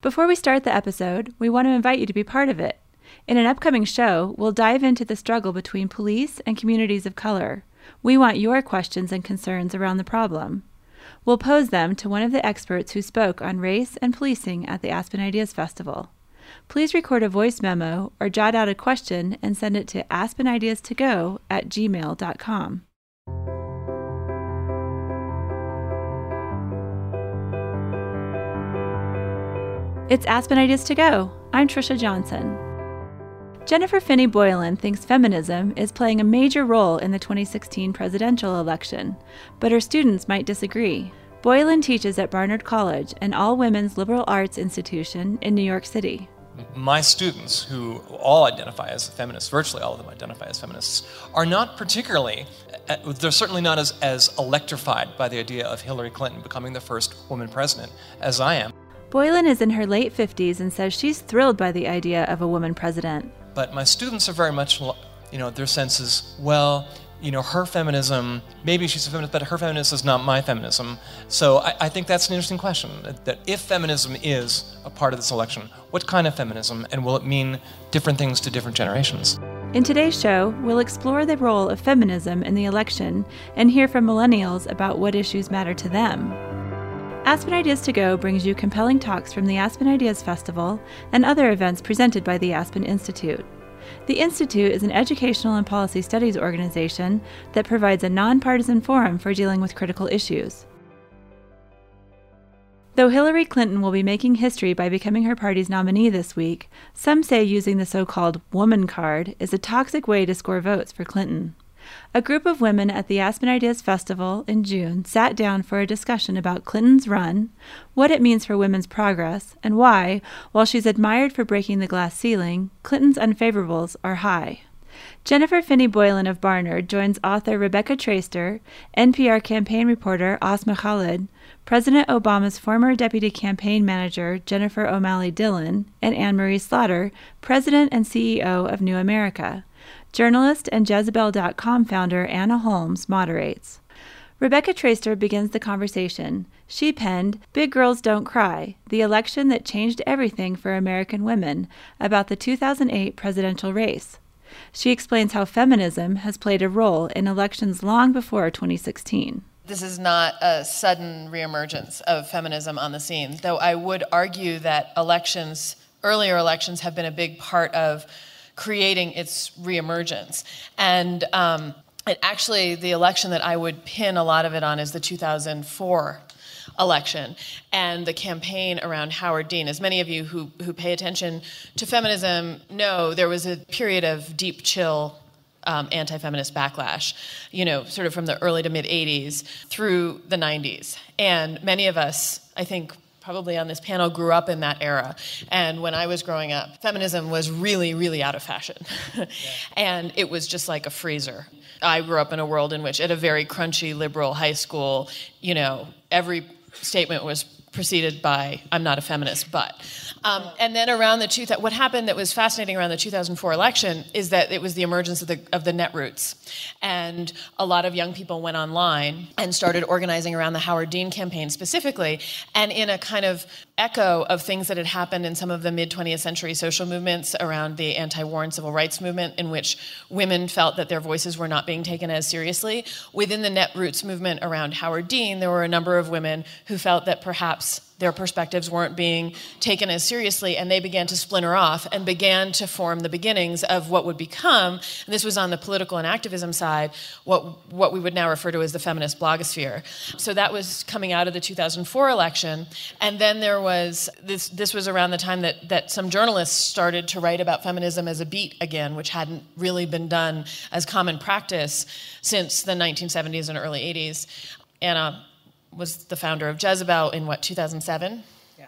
Before we start the episode, we want to invite you to be part of it. In an upcoming show, we'll dive into the struggle between police and communities of color. We want your questions and concerns around the problem. We'll pose them to one of the experts who spoke on race and policing at the Aspen Ideas Festival. Please record a voice memo or jot out a question and send it to aspenideas2go at gmail.com. It's Aspen Ideas to Go. I'm Trisha Johnson. Jennifer Finney Boylan thinks feminism is playing a major role in the 2016 presidential election, but her students might disagree. Boylan teaches at Barnard College, an all women's liberal arts institution in New York City. My students, who all identify as feminists, virtually all of them identify as feminists, are not particularly, uh, they're certainly not as, as electrified by the idea of Hillary Clinton becoming the first woman president as I am. Boylan is in her late 50s and says she's thrilled by the idea of a woman president. But my students are very much, you know, their sense is, well, you know, her feminism, maybe she's a feminist, but her feminism is not my feminism. So I, I, think that's an interesting question. That if feminism is a part of this election, what kind of feminism, and will it mean different things to different generations? In today's show, we'll explore the role of feminism in the election and hear from millennials about what issues matter to them. Aspen Ideas to Go brings you compelling talks from the Aspen Ideas Festival and other events presented by the Aspen Institute. The Institute is an educational and policy studies organization that provides a nonpartisan forum for dealing with critical issues. Though Hillary Clinton will be making history by becoming her party's nominee this week, some say using the so called woman card is a toxic way to score votes for Clinton. A group of women at the Aspen Ideas Festival in June sat down for a discussion about Clinton's run, what it means for women's progress, and why, while she's admired for breaking the glass ceiling, Clinton's unfavorables are high. Jennifer Finney Boylan of Barnard joins author Rebecca Traister, NPR campaign reporter Asma Khalid, President Obama's former deputy campaign manager Jennifer O'Malley Dillon, and Anne Marie Slaughter, president and CEO of New America. Journalist and Jezebel.com founder Anna Holmes moderates. Rebecca Traister begins the conversation. She penned Big Girls Don't Cry, the election that changed everything for American women, about the 2008 presidential race. She explains how feminism has played a role in elections long before 2016. This is not a sudden reemergence of feminism on the scene, though I would argue that elections, earlier elections, have been a big part of creating its reemergence. And um, it actually, the election that I would pin a lot of it on is the 2004 election and the campaign around Howard Dean. As many of you who, who pay attention to feminism know, there was a period of deep chill um, anti feminist backlash, you know, sort of from the early to mid 80s through the 90s. And many of us, I think, probably on this panel grew up in that era. And when I was growing up, feminism was really, really out of fashion. yeah. And it was just like a freezer. I grew up in a world in which, at a very crunchy liberal high school, you know, every statement was preceded by "I'm not a feminist," but. Um, and then around the two, what happened that was fascinating around the 2004 election is that it was the emergence of the of the netroots, and a lot of young people went online and started organizing around the Howard Dean campaign specifically, and in a kind of echo of things that had happened in some of the mid 20th century social movements around the anti-war and civil rights movement, in which women felt that their voices were not being taken as seriously. Within the netroots movement around Howard Dean, there were a number of women who felt that perhaps their perspectives weren't being taken as seriously, and they began to splinter off and began to form the beginnings of what would become, and this was on the political and activism side, what, what we would now refer to as the feminist blogosphere. So that was coming out of the 2004 election, and then there was this, this was around the time that, that some journalists started to write about feminism as a beat again, which hadn't really been done as common practice since the 1970s and early 80s. Anna um, was the founder of Jezebel in what 2007. Yeah.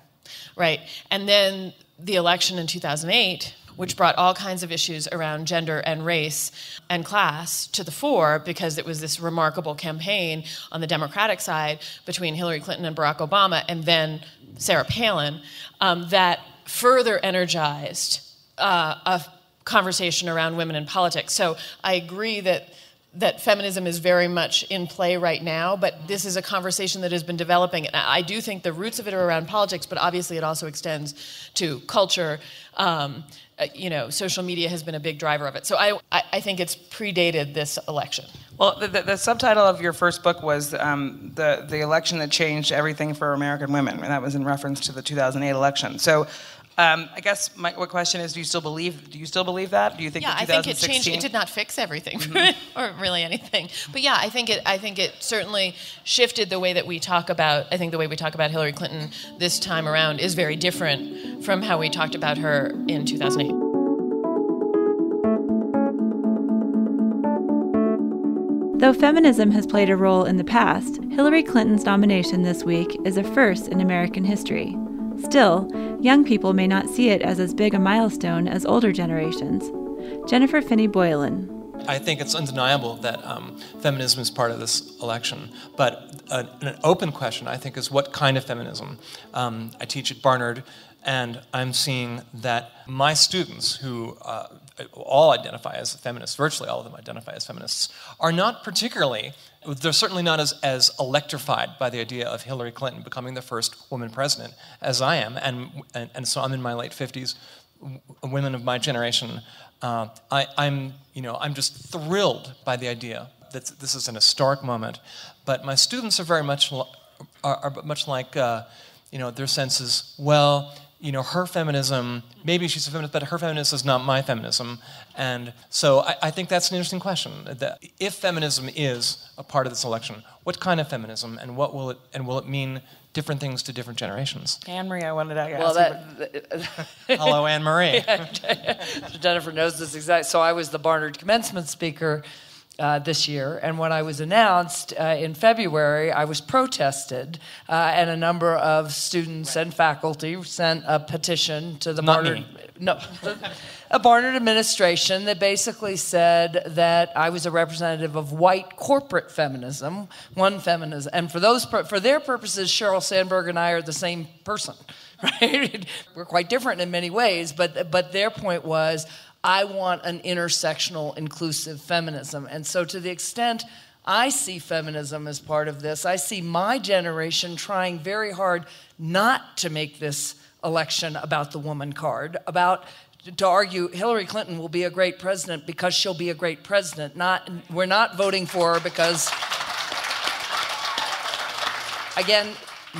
Right, and then the election in 2008 which brought all kinds of issues around gender and race and class to the fore because it was this remarkable campaign on the Democratic side between Hillary Clinton and Barack Obama and then Sarah Palin um, that further energized uh, a conversation around women in politics. So I agree that that feminism is very much in play right now, but this is a conversation that has been developing. And I do think the roots of it are around politics, but obviously it also extends to culture. Um, uh, you know, social media has been a big driver of it. So I, I, think it's predated this election. Well, the, the, the, subtitle of your first book was um, the the election that changed everything for American women, and that was in reference to the 2008 election. So, um, I guess my question is: Do you still believe? Do you still believe that? Do you think? Yeah, I think it changed. It did not fix everything, mm-hmm. or really anything. But yeah, I think it. I think it certainly shifted the way that we talk about. I think the way we talk about Hillary Clinton this time around is very different from how we talked about her in 2008. Though feminism has played a role in the past, Hillary Clinton's nomination this week is a first in American history. Still, young people may not see it as as big a milestone as older generations. Jennifer Finney Boylan. I think it's undeniable that um, feminism is part of this election. But uh, an open question, I think, is what kind of feminism? Um, I teach at Barnard, and I'm seeing that my students, who uh, all identify as feminists, virtually all of them identify as feminists, are not particularly, they're certainly not as, as electrified by the idea of Hillary Clinton becoming the first woman president as I am. And, and, and so I'm in my late 50s. Women of my generation, uh, I, I'm, you know, I'm just thrilled by the idea that this is an historic moment. But my students are very much, are, are much like, uh, you know, their sense is, well, you know, her feminism, maybe she's a feminist, but her feminism is not my feminism. And so I, I, think that's an interesting question. That if feminism is a part of this election, what kind of feminism and what will it and will it mean different things to different generations? Anne Marie, I wanted to ask well, that, Hello, Anne Marie. Jennifer knows this exactly. So I was the Barnard commencement speaker uh, this year. And when I was announced uh, in February, I was protested, uh, and a number of students and faculty sent a petition to the Not Barnard. Me. No. a Barnard administration that basically said that I was a representative of white corporate feminism, one feminism, and for those for their purposes, Sheryl Sandberg and I are the same person, right? We're quite different in many ways, but but their point was I want an intersectional, inclusive feminism. And so, to the extent I see feminism as part of this, I see my generation trying very hard not to make this election about the woman card, about to argue Hillary Clinton will be a great president because she'll be a great president. Not we're not voting for her because again,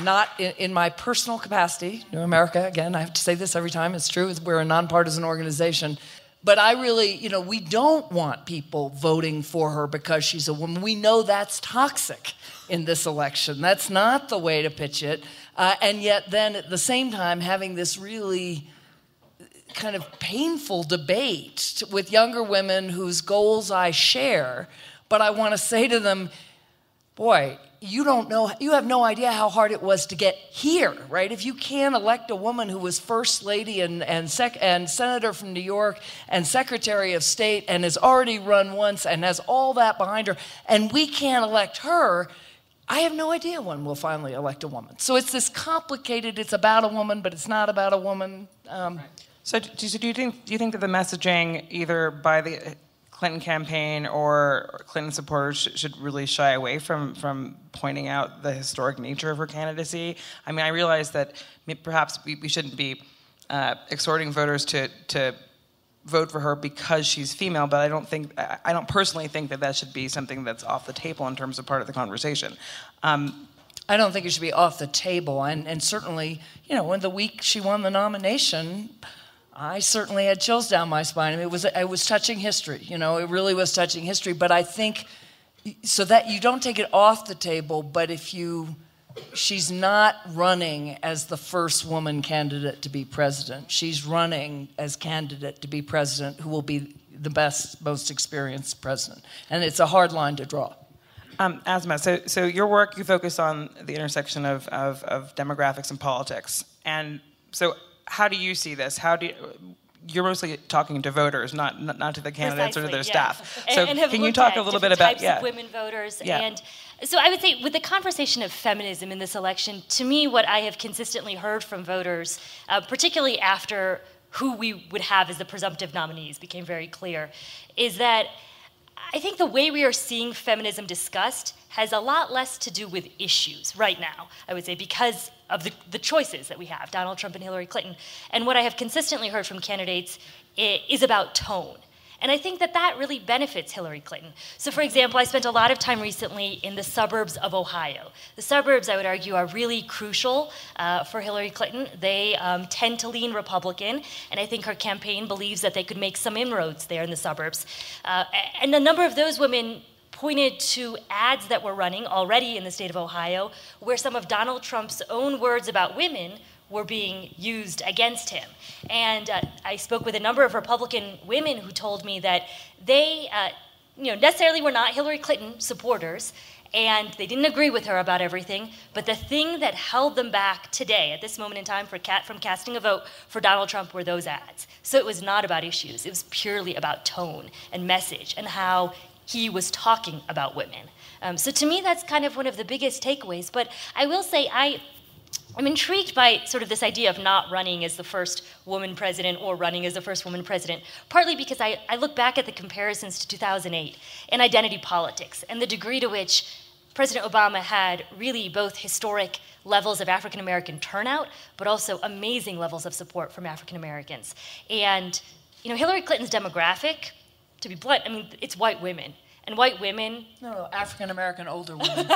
not in, in, my personal capacity, New America, again, I have to say this every time, it's true, we're a nonpartisan organization. But I really, you know, we don't want people voting for her because she's a woman. We know that's toxic in this election. That's not the way to pitch it. Uh, and yet, then at the same time, having this really kind of painful debate with younger women whose goals I share. But I want to say to them, boy, you don't know, you have no idea how hard it was to get here, right? If you can't elect a woman who was first lady and, and, sec, and senator from New York and secretary of state and has already run once and has all that behind her, and we can't elect her, I have no idea when we'll finally elect a woman. So it's this complicated, it's about a woman, but it's not about a woman. Um, so, do you think do you think that the messaging, either by the Clinton campaign or Clinton supporters should really shy away from from pointing out the historic nature of her candidacy. I mean, I realize that perhaps we, we shouldn't be uh, exhorting voters to to vote for her because she's female, but I don't think I don't personally think that that should be something that's off the table in terms of part of the conversation. Um, I don't think it should be off the table, and and certainly, you know, when the week she won the nomination. I certainly had chills down my spine. I mean, it was it was touching history. You know, it really was touching history. But I think so that you don't take it off the table. But if you, she's not running as the first woman candidate to be president. She's running as candidate to be president, who will be the best, most experienced president. And it's a hard line to draw. Um, Asma, so, so your work, you focus on the intersection of, of, of demographics and politics. And so how do you see this? How do you, you're mostly talking to voters, not not, not to the candidates Precisely, or to their yes. staff. And, so and can you talk a little bit about types yeah. of women voters yeah. and so I would say with the conversation of feminism in this election, to me, what I have consistently heard from voters, uh, particularly after who we would have as the presumptive nominees became very clear, is that I think the way we are seeing feminism discussed has a lot less to do with issues right now, I would say, because of the, the choices that we have Donald Trump and Hillary Clinton. And what I have consistently heard from candidates is about tone. And I think that that really benefits Hillary Clinton. So, for example, I spent a lot of time recently in the suburbs of Ohio. The suburbs, I would argue, are really crucial uh, for Hillary Clinton. They um, tend to lean Republican, and I think her campaign believes that they could make some inroads there in the suburbs. Uh, and a number of those women pointed to ads that were running already in the state of Ohio where some of Donald Trump's own words about women were being used against him. And uh, I spoke with a number of Republican women who told me that they, uh, you know, necessarily were not Hillary Clinton supporters, and they didn't agree with her about everything. But the thing that held them back today, at this moment in time, for cat, from casting a vote for Donald Trump were those ads. So it was not about issues; it was purely about tone and message and how he was talking about women. Um, so to me, that's kind of one of the biggest takeaways. But I will say, I I'm intrigued by sort of this idea of not running as the first woman president or running as the first woman president, partly because I, I look back at the comparisons to 2008 and identity politics and the degree to which President Obama had really both historic levels of African American turnout, but also amazing levels of support from African Americans. And, you know, Hillary Clinton's demographic, to be blunt, I mean, it's white women and white women. No, no African American older women.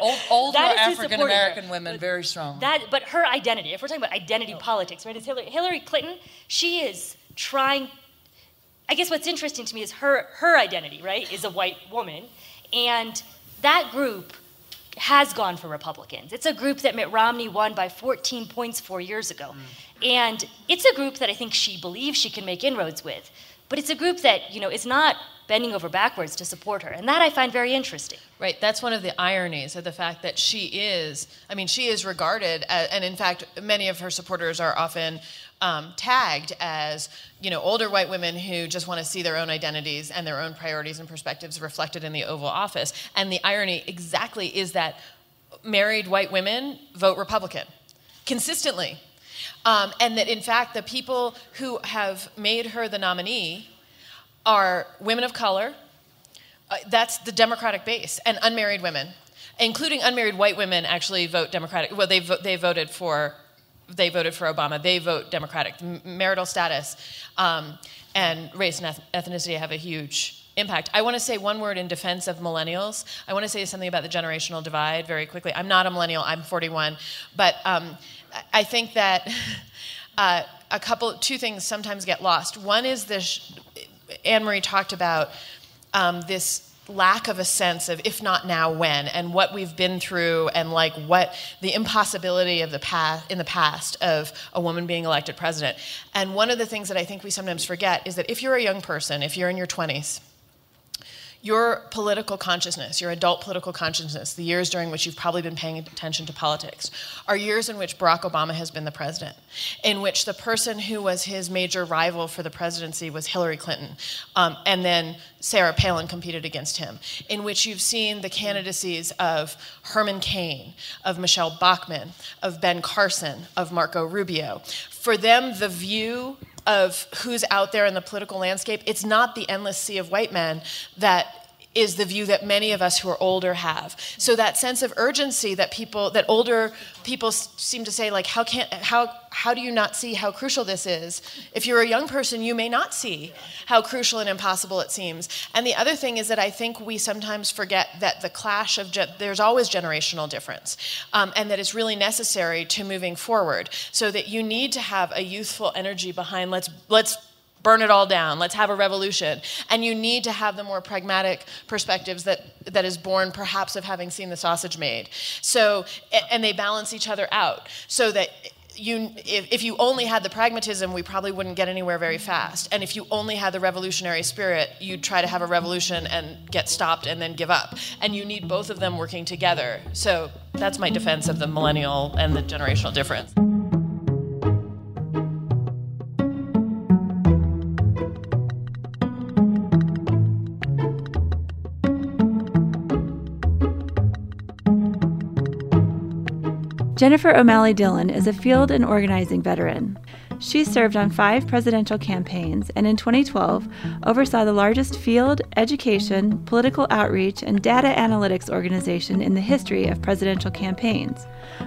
Old, older African American women, very strong. That, but her identity. If we're talking about identity oh. politics, right? Is Hillary, Hillary Clinton? She is trying. I guess what's interesting to me is her her identity, right? Is a white woman, and that group has gone for Republicans. It's a group that Mitt Romney won by 14 points four years ago. Mm. And it's a group that I think she believes she can make inroads with. But it's a group that, you know, is not bending over backwards to support her. And that I find very interesting. Right. That's one of the ironies of the fact that she is, I mean, she is regarded, as, and in fact, many of her supporters are often um, tagged as, you know, older white women who just want to see their own identities and their own priorities and perspectives reflected in the Oval Office. And the irony exactly is that married white women vote Republican consistently. Um, and that in fact, the people who have made her the nominee are women of color. Uh, that's the Democratic base, and unmarried women, including unmarried white women, actually vote Democratic. Well, they vo- they voted for they voted for Obama. They vote Democratic. Marital status um, and race and eth- ethnicity have a huge impact. I want to say one word in defense of millennials. I want to say something about the generational divide very quickly. I'm not a millennial. I'm 41, but um, I think that. Uh, a couple, two things sometimes get lost. One is this Anne Marie talked about um, this lack of a sense of if not now when and what we've been through and like what the impossibility of the past in the past of a woman being elected president. And one of the things that i think we sometimes forget is that if you're a young person if you're in your 20s your political consciousness, your adult political consciousness, the years during which you've probably been paying attention to politics, are years in which Barack Obama has been the president, in which the person who was his major rival for the presidency was Hillary Clinton, um, and then Sarah Palin competed against him, in which you've seen the candidacies of Herman Cain, of Michele Bachmann, of Ben Carson, of Marco Rubio. For them, the view of who's out there in the political landscape, it's not the endless sea of white men that is the view that many of us who are older have. So that sense of urgency that people that older people seem to say like how can how how do you not see how crucial this is? If you're a young person, you may not see how crucial and impossible it seems. And the other thing is that I think we sometimes forget that the clash of ge- there's always generational difference, um, and that it's really necessary to moving forward. So that you need to have a youthful energy behind let's let's burn it all down. Let's have a revolution. And you need to have the more pragmatic perspectives that that is born perhaps of having seen the sausage made. So and they balance each other out so that you if, if you only had the pragmatism we probably wouldn't get anywhere very fast. And if you only had the revolutionary spirit you'd try to have a revolution and get stopped and then give up. And you need both of them working together. So that's my defense of the millennial and the generational difference Jennifer O'Malley Dillon is a field and organizing veteran. She served on five presidential campaigns and in 2012 oversaw the largest field, education, political outreach, and data analytics organization in the history of presidential campaigns.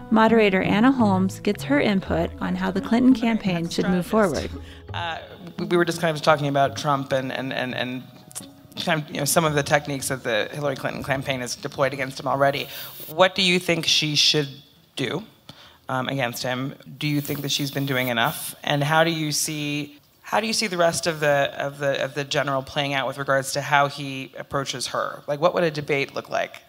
Moderator Anna Holmes gets her input on how the Clinton campaign should move forward. Uh, we were just kind of talking about Trump and, and, and, and kind of, you know, some of the techniques that the Hillary Clinton campaign has deployed against him already. What do you think she should do um, against him? Do you think that she's been doing enough? And how do you see how do you see the rest of the of the of the general playing out with regards to how he approaches her? Like, what would a debate look like?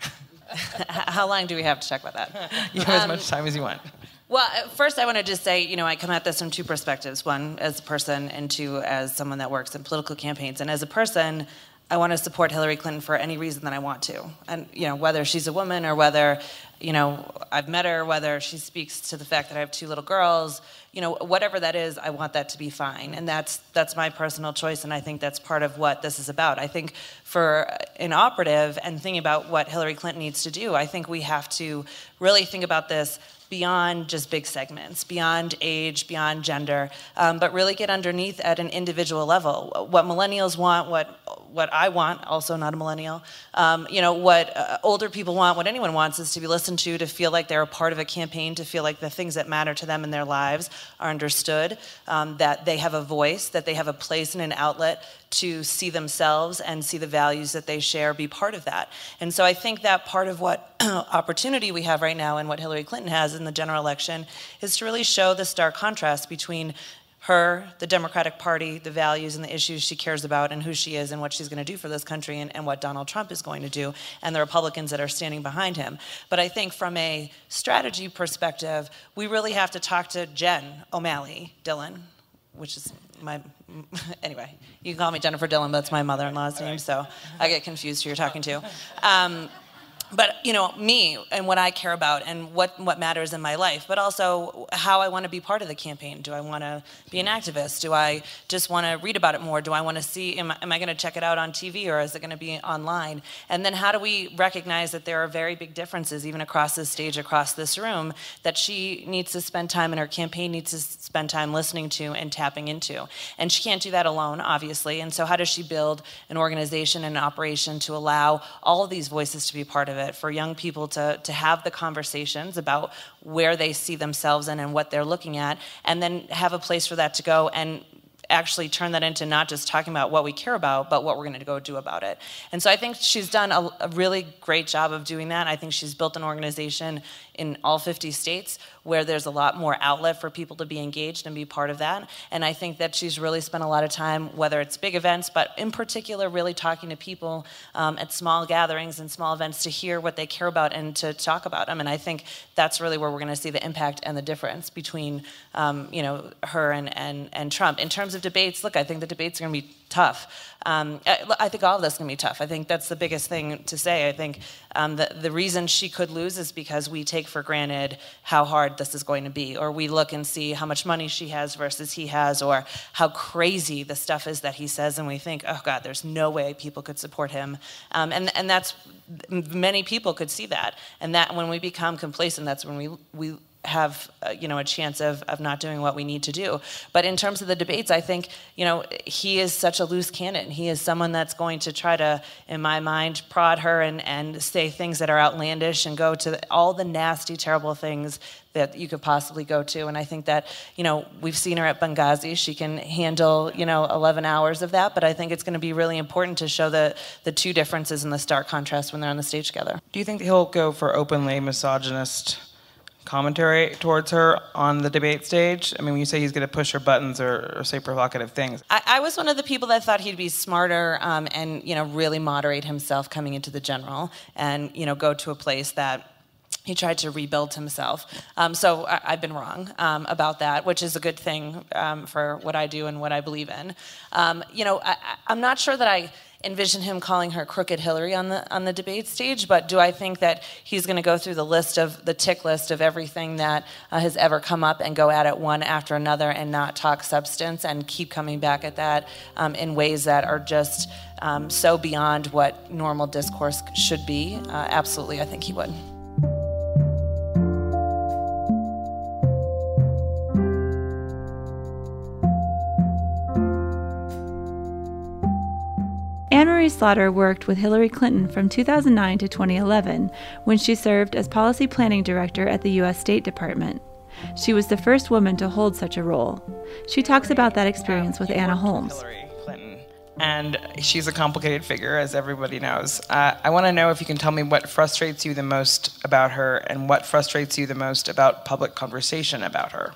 how long do we have to talk about that? you have um, as much time as you want. Well, uh, first, I want to just say, you know, I come at this from two perspectives one, as a person, and two, as someone that works in political campaigns. And as a person, I want to support Hillary Clinton for any reason that I want to. And, you know, whether she's a woman or whether, you know, I've met her, whether she speaks to the fact that I have two little girls, you know, whatever that is, I want that to be fine. And that's that's my personal choice and I think that's part of what this is about. I think for an operative and thinking about what Hillary Clinton needs to do, I think we have to really think about this beyond just big segments, beyond age, beyond gender, um, but really get underneath at an individual level. What millennials want, what what I want, also not a millennial, um, you know, what uh, older people want, what anyone wants is to be listened to, to feel like they're a part of a campaign, to feel like the things that matter to them in their lives are understood, um, that they have a voice, that they have a place and an outlet to see themselves and see the values that they share be part of that. And so I think that part of what opportunity we have right now and what Hillary Clinton has in the general election is to really show the stark contrast between her, the Democratic Party, the values and the issues she cares about, and who she is, and what she's going to do for this country, and, and, what Donald Trump is going to do, and the Republicans that are standing behind him. But I think from a strategy perspective, we really have to talk to Jen O'Malley Dillon, which is my anyway. You can call me Jennifer Dillon, but that's my mother-in-law's name, so I get confused who you're talking to. Um, but you know me and what I care about and what what matters in my life, but also how I want to be part of the campaign. Do I want to be an activist? Do I just want to read about it more? Do I want to see? Am I, am I going to check it out on TV or is it going to be online? And then how do we recognize that there are very big differences even across this stage, across this room, that she needs to spend time and her campaign needs to spend time listening to and tapping into, and she can't do that alone, obviously. And so how does she build an organization and an operation to allow all of these voices to be part of of it for young people to, to have the conversations about where they see themselves in and what they're looking at, and then have a place for that to go and actually turn that into not just talking about what we care about, but what we're going to go do about it. And so I think she's done a, a, really great job of doing that. I think she's built an organization in all 50 states where there's a lot more outlet for people to be engaged and be part of that. And I think that she's really spent a lot of time, whether it's big events, but in particular, really talking to people um, at small gatherings and small events to hear what they care about and to talk about them. And I think that's really where we're going to see the impact and the difference between, um, you know, her and, and, and Trump. In terms of debates, look, I think the debates are going to be tough. Um, I, think all of this is going to be tough. I think that's the biggest thing to say. I think um, the, the reason she could lose is because we take for granted how hard this is going to be, or we look and see how much money she has versus he has, or how crazy the stuff is that he says, and we think, oh God, there's no way people could support him. Um, and, and that's, many people could see that. And that when we become complacent, that's when we, we have uh, you know a chance of, of not doing what we need to do. But in terms of the debates i think you know he is such a loose cannon. He is someone that's going to try to in my mind prod her and, and say things that are outlandish and go to all the nasty terrible things that you could possibly go to. And i think that you know we've seen her at benghazi. She can handle you know 11 hours of that. But i think it's going to be really important to show the the two differences and the stark contrast when they're on the stage together. Do you think he'll go for openly misogynist commentary towards her on the debate stage? I mean, when you say he's going to push her buttons or, or say provocative things. I, I, was one of the people that thought he'd be smarter um, and, you know, really moderate himself coming into the general and, you know, go to a place that he tried to rebuild himself. Um, so I, have been wrong um, about that, which is a good thing um, for what I do and what I believe in. Um, you know, I, I'm not sure that I envision him calling her crooked Hillary on the on the debate stage, but do I think that he's going to go through the list of the tick list of everything that uh, has ever come up and go at it one after another and not talk substance and keep coming back at that um, in ways that are just um, so beyond what normal discourse should be? Uh, absolutely, I think he would. Anne Marie Slaughter worked with Hillary Clinton from 2009 to 2011 when she served as policy planning director at the U.S. State Department. She was the first woman to hold such a role. She talks about that experience with Anna Holmes. Hillary Clinton, and she's a complicated figure, as everybody knows. Uh, I want to know if you can tell me what frustrates you the most about her, and what frustrates you the most about public conversation about her.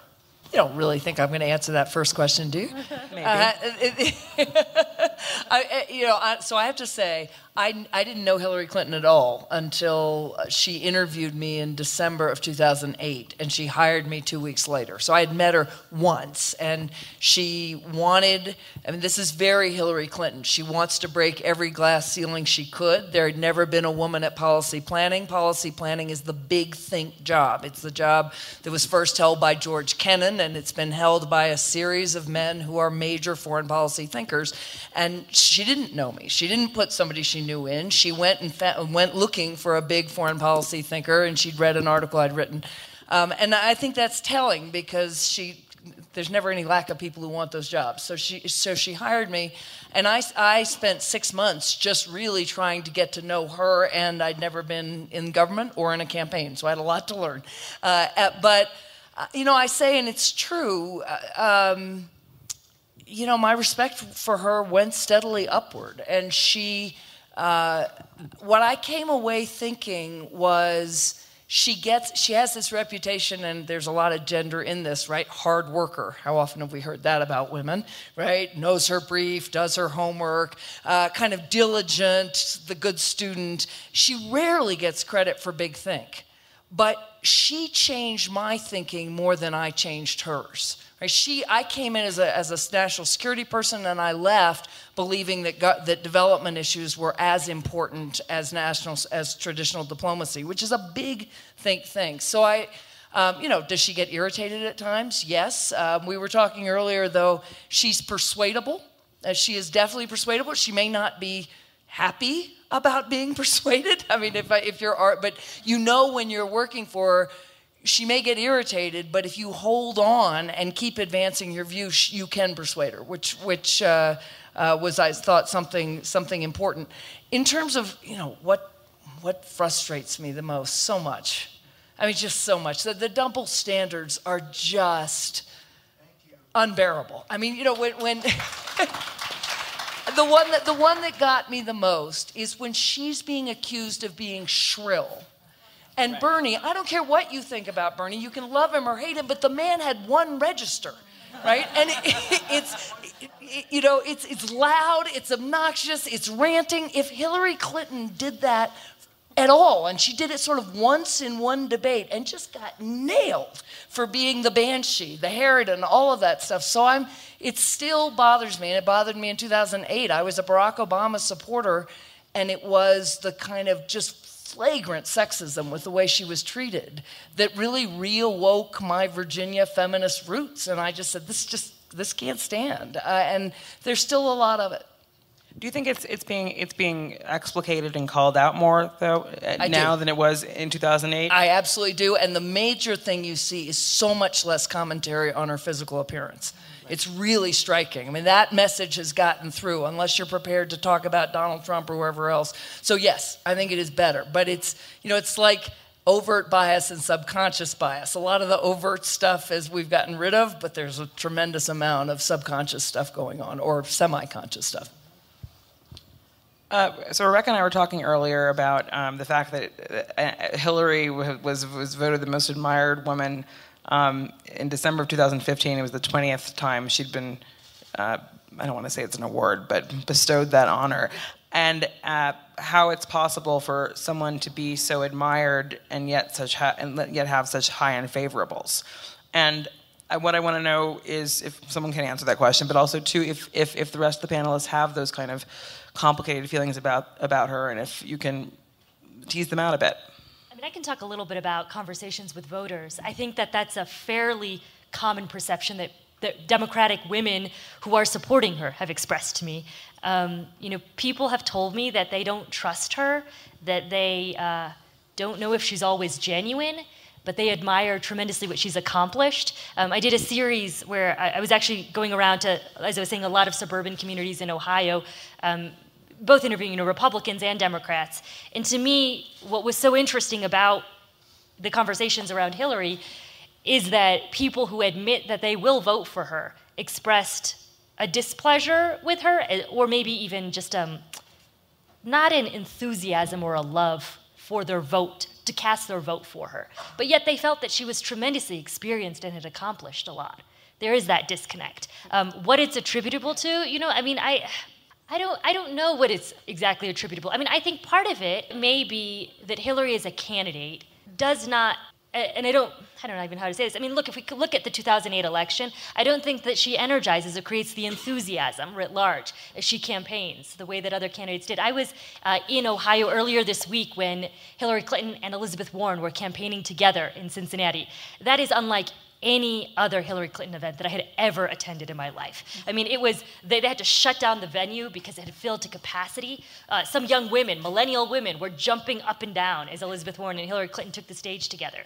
You don't really think I'm going to answer that first question, do you? Maybe. Uh, I, you know, I, so I have to say, I, I didn't know Hillary Clinton at all until uh, she interviewed me in December of 2008, and she hired me two weeks later. So I had met her once, and she wanted, I mean, this is very Hillary Clinton. She wants to break every glass ceiling she could. There had never been a woman at policy planning. Policy planning is the big think job. It's the job that was first held by George Kennan, and it's been held by a series of men who are major foreign policy thinkers. And she didn't know me. She didn't put somebody she knew in. She went and fa- went looking for a big foreign policy thinker, and she'd read an article I'd written. Um, and I think that's telling because she there's never any lack of people who want those jobs. So she so she hired me, and I I spent six months just really trying to get to know her. And I'd never been in government or in a campaign, so I had a lot to learn. Uh, but uh, you know, I say, and it's true. Uh, um, you know, my respect for her went steadily upward, and she. Uh, what I came away thinking was she gets she has this reputation and there's a lot of gender in this right? Hard worker. How often have we heard that about women right? Knows her brief does her homework uh, kind of diligent the good student. She rarely gets credit for big think. But she changed my thinking more than i changed hers Right? She, I came in as a, as a national security person and I left believing that, go, that development issues were as important as national, as traditional diplomacy, which is a big think thing. So I, um, you know, does she get irritated at times? Yes. Um, we were talking earlier, though, she's persuadable. Uh, she is definitely persuadable. She may not be happy about being persuaded. I mean, if, I, if you're art, but you know when you're working for her, she may get irritated, but if you hold on and keep advancing your view, you can persuade her, which, which uh, uh, was, I thought, something, something important. In terms of, you know, what, what frustrates me the most, so much. I mean, just so much. The, the double standards are just unbearable. I mean, you know, when, when the one that the one that got me the most is when she's being accused of being shrill and Bernie, I don't care what you think about Bernie, you can love him or hate him, but the man had one register, right? And it, it, it's, it, you know, it's, it's loud, it's obnoxious, it's ranting. If Hillary Clinton did that at all, and she did it sort of once in one debate and just got nailed for being the banshee, the Harridan, all of that stuff. So I'm, it still bothers me, and it bothered me in 2008. I was a Barack Obama supporter, and it was the kind of just flagrant sexism with the way she was treated that really reawoke my Virginia feminist roots. And I just said, this just, this can't stand. Uh, and there's still a lot of it. Do you think it's it's being it's being explicated and called out more though uh, now do. than it was in 2008? I absolutely do. And the major thing you see is so much less commentary on her physical appearance. It's really striking. I mean, that message has gotten through, unless you're prepared to talk about Donald Trump or whoever else. So, yes, I think it is better. But it's, you know, it's like overt bias and subconscious bias. A lot of the overt stuff is we've gotten rid of, but there's a tremendous amount of subconscious stuff going on or semi conscious stuff. Uh, so Rebecca and I were talking earlier about um, the fact that uh, Hillary was was voted the most admired woman um, in December of 2015, it was the 20th time she'd been, uh, I don't want to say it's an award, but bestowed that honor. And uh, how it's possible for someone to be so admired and yet such ha- and yet have such high unfavorables. And what I want to know is if someone can answer that question, but also too if, if, if the rest of the panelists have those kind of complicated feelings about about her, and if you can tease them out a bit mean, I can talk a little bit about conversations with voters. I think that that's a fairly common perception that, that Democratic women who are supporting her have expressed to me. Um, you know, people have told me that they don't trust her, that they uh, don't know if she's always genuine, but they admire tremendously what she's accomplished. Um, I did a series where I, I, was actually going around to, as I was saying, a lot of suburban communities in Ohio. Um, both interviewing you know, Republicans and Democrats. And to me, what was so interesting about the conversations around Hillary is that people who admit that they will vote for her expressed a displeasure with her, eh, or maybe even just um, not an enthusiasm or a love for their vote, to cast their vote for her. But yet they felt that she was tremendously experienced and had accomplished a lot. There is that disconnect. Um, what it's attributable to, you know, I mean, I. I don't, I don't know what it's exactly attributable. I mean, I think part of it may be that Hillary as a candidate does not and I don't, I don't know even how to say this. I mean, look, if we look at the 2008 election, I don't think that she energizes or creates the enthusiasm writ large as she campaigns the way that other candidates did. I was uh, in Ohio earlier this week when Hillary Clinton and Elizabeth Warren were campaigning together in Cincinnati. That is unlike any other Hillary Clinton event that I had ever attended in my life. I mean, it was, they, they had to shut down the venue because it had filled to capacity. Uh, some young women, millennial women, were jumping up and down as Elizabeth Warren and Hillary Clinton took the stage together.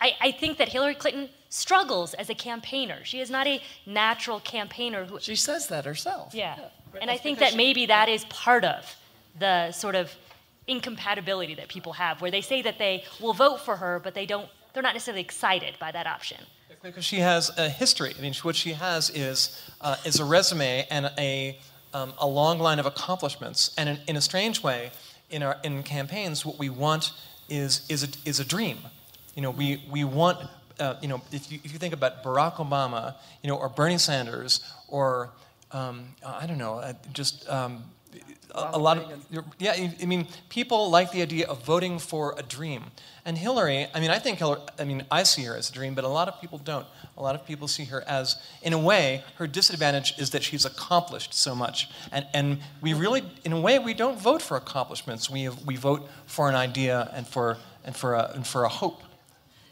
I, I think that Hillary Clinton struggles as a campaigner. She is not a natural campaigner who. She says that herself. Yeah. yeah. And I think that maybe that is part of the sort of incompatibility that people have, where they say that they will vote for her, but they don't, they're not necessarily excited by that option. Because she has a history. I mean, what she has is, uh, is a resume and a, um, a long line of accomplishments. And in, in, a strange way, in, our, in campaigns, what we want is, is, a, is a dream. You know, we, we want, uh, you know, if you, if you think about Barack Obama, you know, or Bernie Sanders, or, um, I don't know, uh, just um, a, a lot of, yeah, I mean, people like the idea of voting for a dream. And Hillary, I mean, I think Hillary, I mean, I see her as a dream, but a lot of people don't. A lot of people see her as, in a way, her disadvantage is that she's accomplished so much. And, and we really, in a way, we don't vote for accomplishments. We, have, we vote for an idea and for, and for, a, and for a hope.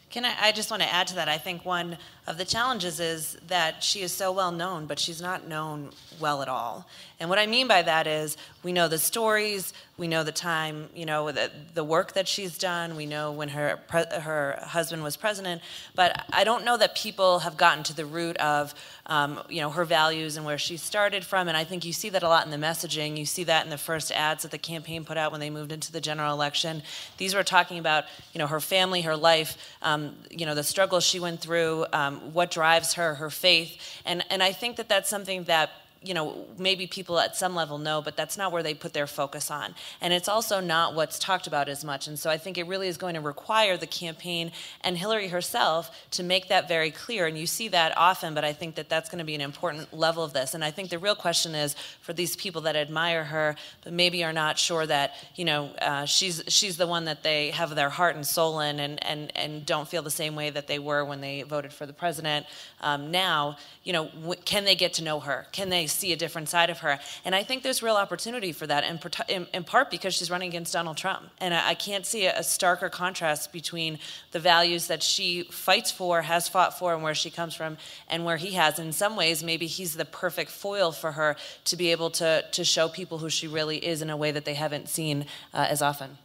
Can I, I just want to add to that. I think one of the challenges is that she is so well known, but she's not known well at all. And what I mean by that is we know the stories, we know the time, you know, the, the work that she's done, we know when her, her husband was president, but I don't know that people have gotten to the root of, um, you know, her values and where she started from. And I think you see that a lot in the messaging. You see that in the first ads that the campaign put out when they moved into the general election. These were talking about, you know, her family, her life, um, you know, the struggles she went through. Um, um, what drives her, her faith. And, and I think that that's something that you know, maybe people at some level know, but that's not where they put their focus on. And it's also not what's talked about as much. And so I think it really is going to require the campaign and Hillary herself to make that very clear. And you see that often, but I think that that's going to be an important level of this. And I think the real question is for these people that admire her, but maybe are not sure that, you know, uh, she's, she's the one that they have their heart and soul in and, and, and don't feel the same way that they were when they voted for the president. Um, now, you know, can they get to know her? Can they see a different side of her. And I think there's real opportunity for that, in, in, in part because she's running against Donald Trump. And I, I can't see a, a, starker contrast between the values that she fights for, has fought for, and where she comes from, and where he has. In some ways, maybe he's the perfect foil for her to be able to, to show people who she really is in a way that they haven't seen uh, as often.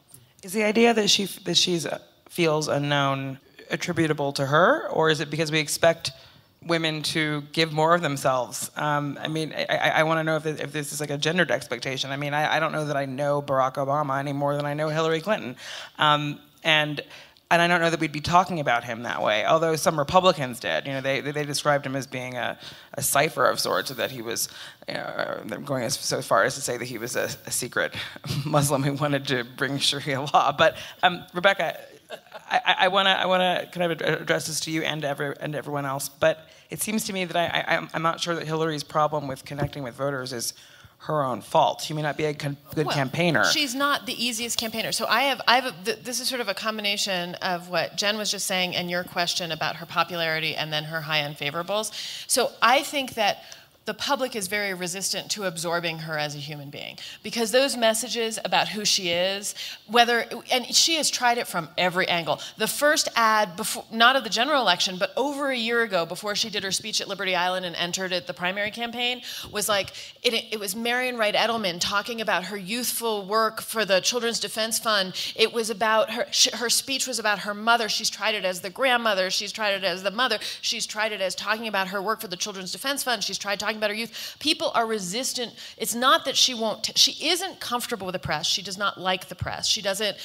Is the idea that she that she's uh, feels unknown attributable to her, or is it because we expect women to give more of themselves. Um, I mean, I, I want to know if, if, this is like a gendered expectation. I mean, I, I, don't know that I know Barack Obama any more than I know Hillary Clinton. Um, and and I don't know that we'd be talking about him that way. Although some Republicans did, you know, they they described him as being a, a cipher of sorts, that he was, you know, going as so far as to say that he was a, a secret Muslim who wanted to bring Sharia law. But um, Rebecca, I, I want to I want to kind of address this to you and to every, and everyone else. But it seems to me that I, I I'm not sure that Hillary's problem with connecting with voters is her own fault. She may not be a good well, campaigner. She's not the easiest campaigner. So I have, I have. A, this is sort of a combination of what Jen was just saying and your question about her popularity and then her high unfavorables. So I think that the public is very resistant to absorbing her as a human being because those messages about who she is, whether, and she has tried it from every angle. The first ad, before, not of the general election, but over a year ago, before she did her speech at Liberty Island and entered at the primary campaign, was like, it, it was Marian Wright Edelman talking about her youthful work for the Children's Defense Fund. It was about her, her speech was about her mother. She's tried it as the grandmother, she's tried it as the mother, she's tried it as talking about her work for the Children's Defense Fund, she's tried talking about her youth. People are resistant. It's not that she won't, t- she isn't comfortable with the press. She does not like the press. She doesn't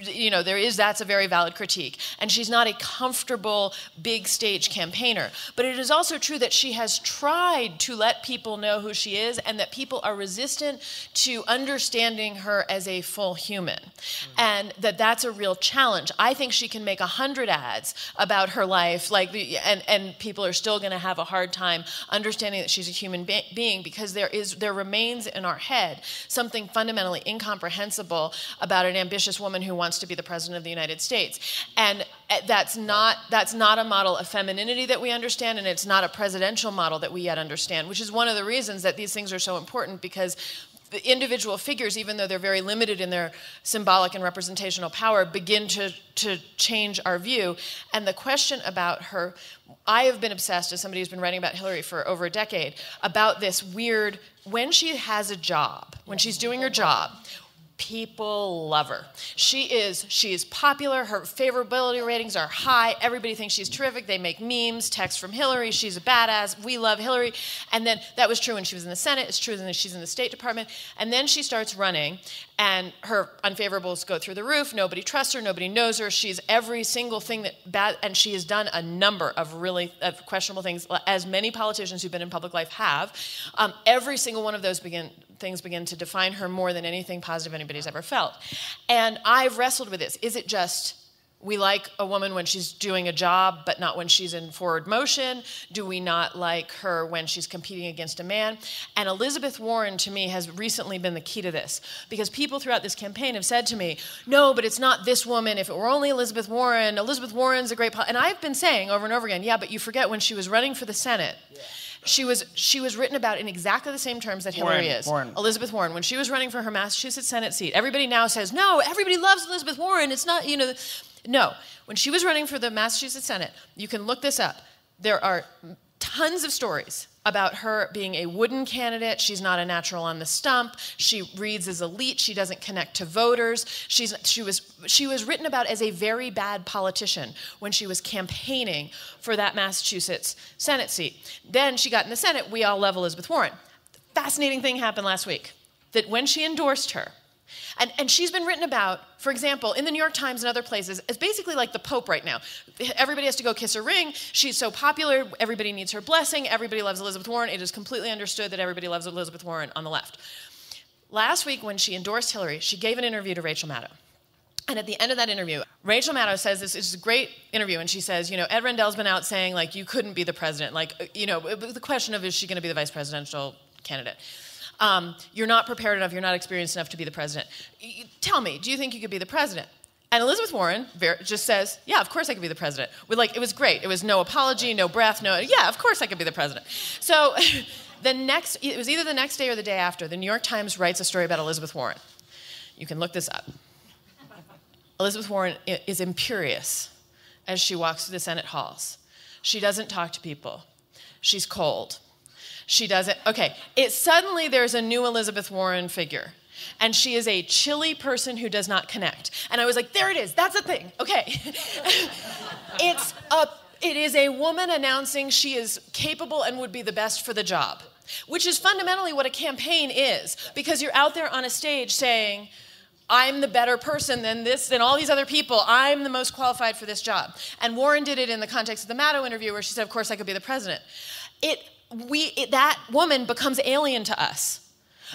you know, there is that's a very valid critique. And she's not a comfortable big stage campaigner. But it is also true that she has tried to let people know who she is and that people are resistant to understanding her as a full human. Mm. And that that's a real challenge. I think she can make a hundred ads about her life, like, and, and people are still going to have a hard time understanding that she's a human be- being because there is there remains in our head something fundamentally incomprehensible about an ambitious woman woman who wants to be the president of the United States. And eh, that's not, that's not a model of femininity that we understand, and it's not a presidential model that we yet understand, which is one of the reasons that these things are so important because the individual figures, even though they're very limited in their symbolic and representational power, begin to, to change our view. And the question about her, I have been obsessed, as somebody who's been writing about Hillary for over a decade, about this weird, when she has a job, when she's doing her job, people love her. She is she is popular. Her favorability ratings are high. Everybody thinks she's terrific. They make memes, text from Hillary. She's a badass. We love Hillary. And then that was true when she was in the Senate. It's true when she's in the State Department. And then she starts running, and her unfavorables go through the roof. Nobody trusts her. Nobody knows her. She's every single thing that bad, and she has done a number of really of questionable things, as many politicians who've been in public life have. Um, every single one of those begin things begin to define her more than anything positive anybody's ever felt. And I've wrestled with this. Is it just we like a woman when she's doing a job, but not when she's in forward motion? Do we not like her when she's competing against a man? And Elizabeth Warren, to me, has recently been the key to this because people throughout this campaign have said to me, no, but it's not this woman. If it were only Elizabeth Warren, Elizabeth Warren's a great. And I've been saying over and over again, yeah, but you forget when she was running for the Senate. Yeah she was she was written about in exactly the same terms that Hillary Warren, is. Warren. Elizabeth Warren when she was running for her Massachusetts Senate seat. Everybody now says, "No, everybody loves Elizabeth Warren. It's not, you know, no. When she was running for the Massachusetts Senate, you can look this up. There are tons of stories about her being a wooden candidate. She's not a natural on the stump. She reads as elite. She doesn't connect to voters. She's, she, was, she was written about as a very bad politician when she was campaigning for that Massachusetts Senate seat. Then she got in the Senate. We all love Elizabeth Warren. The Fascinating thing happened last week that when she endorsed her, and, and she's been written about, for example, in the New York Times and other places, as basically like the Pope right now. Everybody has to go kiss her ring. She's so popular, everybody needs her blessing. Everybody loves Elizabeth Warren. It is completely understood that everybody loves Elizabeth Warren on the left. Last week, when she endorsed Hillary, she gave an interview to Rachel Maddow. And at the end of that interview, Rachel Maddow says this is a great interview, and she says, you know, Ed Rendell's been out saying like you couldn't be the president, like uh, you know, the question of is she going to be the vice presidential candidate? Um, you're not prepared enough, you're not experienced enough to be the president. Tell me, do you think you could be the president? And Elizabeth Warren just says, "Yeah, of course I could be the president." With like, it was great. It was no apology, no breath, no. Yeah, of course I could be the president. So, the next, it was either the next day or the day after. The New York Times writes a story about Elizabeth Warren. You can look this up. Elizabeth Warren is imperious as she walks through the Senate halls. She doesn't talk to people. She's cold. She doesn't. Okay, it suddenly there's a new Elizabeth Warren figure. And she is a chilly person who does not connect. And I was like, there it is. That's a thing. Okay. it's a it is a woman announcing she is capable and would be the best for the job, which is fundamentally what a campaign is, because you're out there on a stage saying, I'm the better person than this, than all these other people. I'm the most qualified for this job. And Warren did it in the context of the Maddow interview, where she said, Of course, I could be the president. It we, it, that woman becomes alien to us.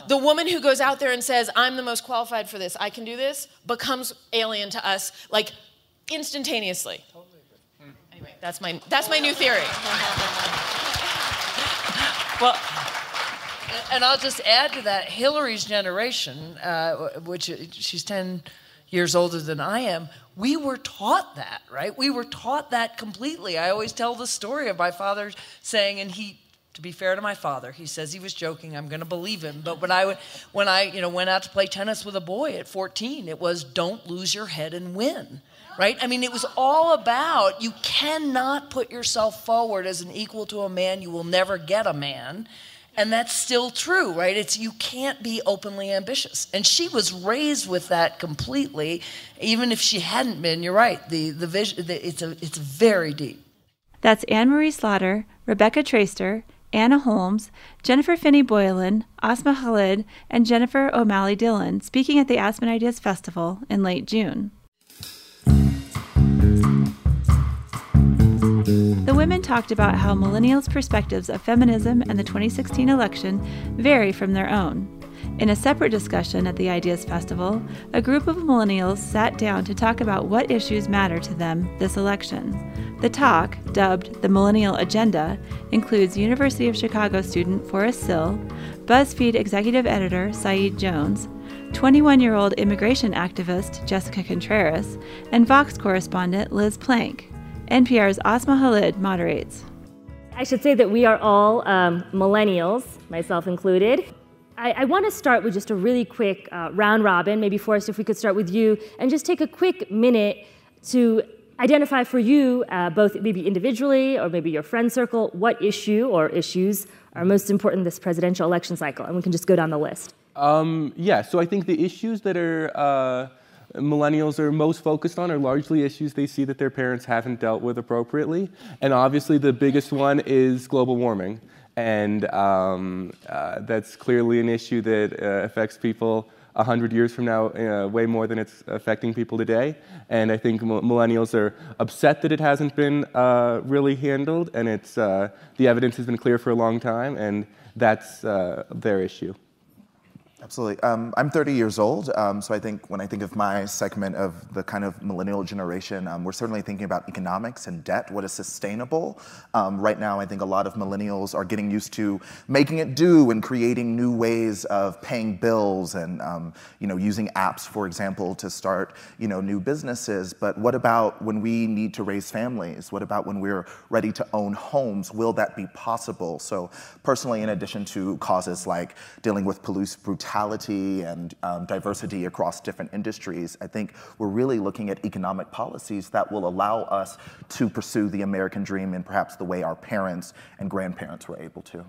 The woman who goes out there and says, I'm the most qualified for this, I can do this, becomes alien to us, like instantaneously. Anyway, that's my, that's my new theory. well, and I'll just add to that Hillary's generation, uh, which she's 10 years older than I am, we were taught that, right? We were taught that completely. I always tell the story of my father saying, and he to be fair to my father, he says he was joking. I'm going to believe him. But when I when I you know went out to play tennis with a boy at 14, it was don't lose your head and win. Right? I mean, it was all about you cannot put yourself forward as an equal to a man. You will never get a man. And that's still true, right? It's you can't be openly ambitious. And she was raised with that completely, even if she hadn't been. You're right. The the vision the, it's a it's very deep. That's Anne Marie Slaughter, Rebecca Traister, Anna Holmes, Jennifer Finney Boylan, Asma Khalid, and Jennifer O'Malley Dillon speaking at the Aspen Ideas Festival in late June. The women talked about how millennials' perspectives of feminism and the 2016 election vary from their own. In a separate discussion at the Ideas Festival, a group of millennials sat down to talk about what issues matter to them this election. The talk, dubbed the Millennial Agenda, includes University of Chicago student Forrest Sill, BuzzFeed executive editor Saeed Jones, 21 year old immigration activist Jessica Contreras, and Vox correspondent Liz Plank. NPR's Asma Khalid moderates. I should say that we are all um, millennials, myself included. I, I want to start with just a really quick uh, round robin. Maybe, Forrest, if we could start with you and just take a quick minute to identify for you, uh, both maybe individually or maybe your friend circle, what issue or issues are most important this presidential election cycle. And we can just go down the list. Um, yeah, so I think the issues that are. Uh, millennials are most focused on are largely issues they see that their parents haven't dealt with appropriately. And obviously, the biggest one is global warming and um, uh, that's clearly an issue that uh, affects people 100 years from now uh, way more than it's affecting people today. And I think millennials are upset that it hasn't been uh, really handled, and it's, uh, the evidence has been clear for a long time, and that's uh, their issue. Absolutely. Um, I'm 30 years old, um, so I think when I think of my segment of the kind of millennial generation, um, we're certainly thinking about economics and debt, what is sustainable. Um, right now, I think a lot of millennials are getting used to making it do and creating new ways of paying bills and um, you know using apps, for example, to start you know new businesses. But what about when we need to raise families? What about when we're ready to own homes? Will that be possible? So personally, in addition to causes like dealing with police brutality and um, diversity across different industries, I think we're really looking at economic policies that will allow us to pursue the American dream in perhaps the way our parents and grandparents were able to.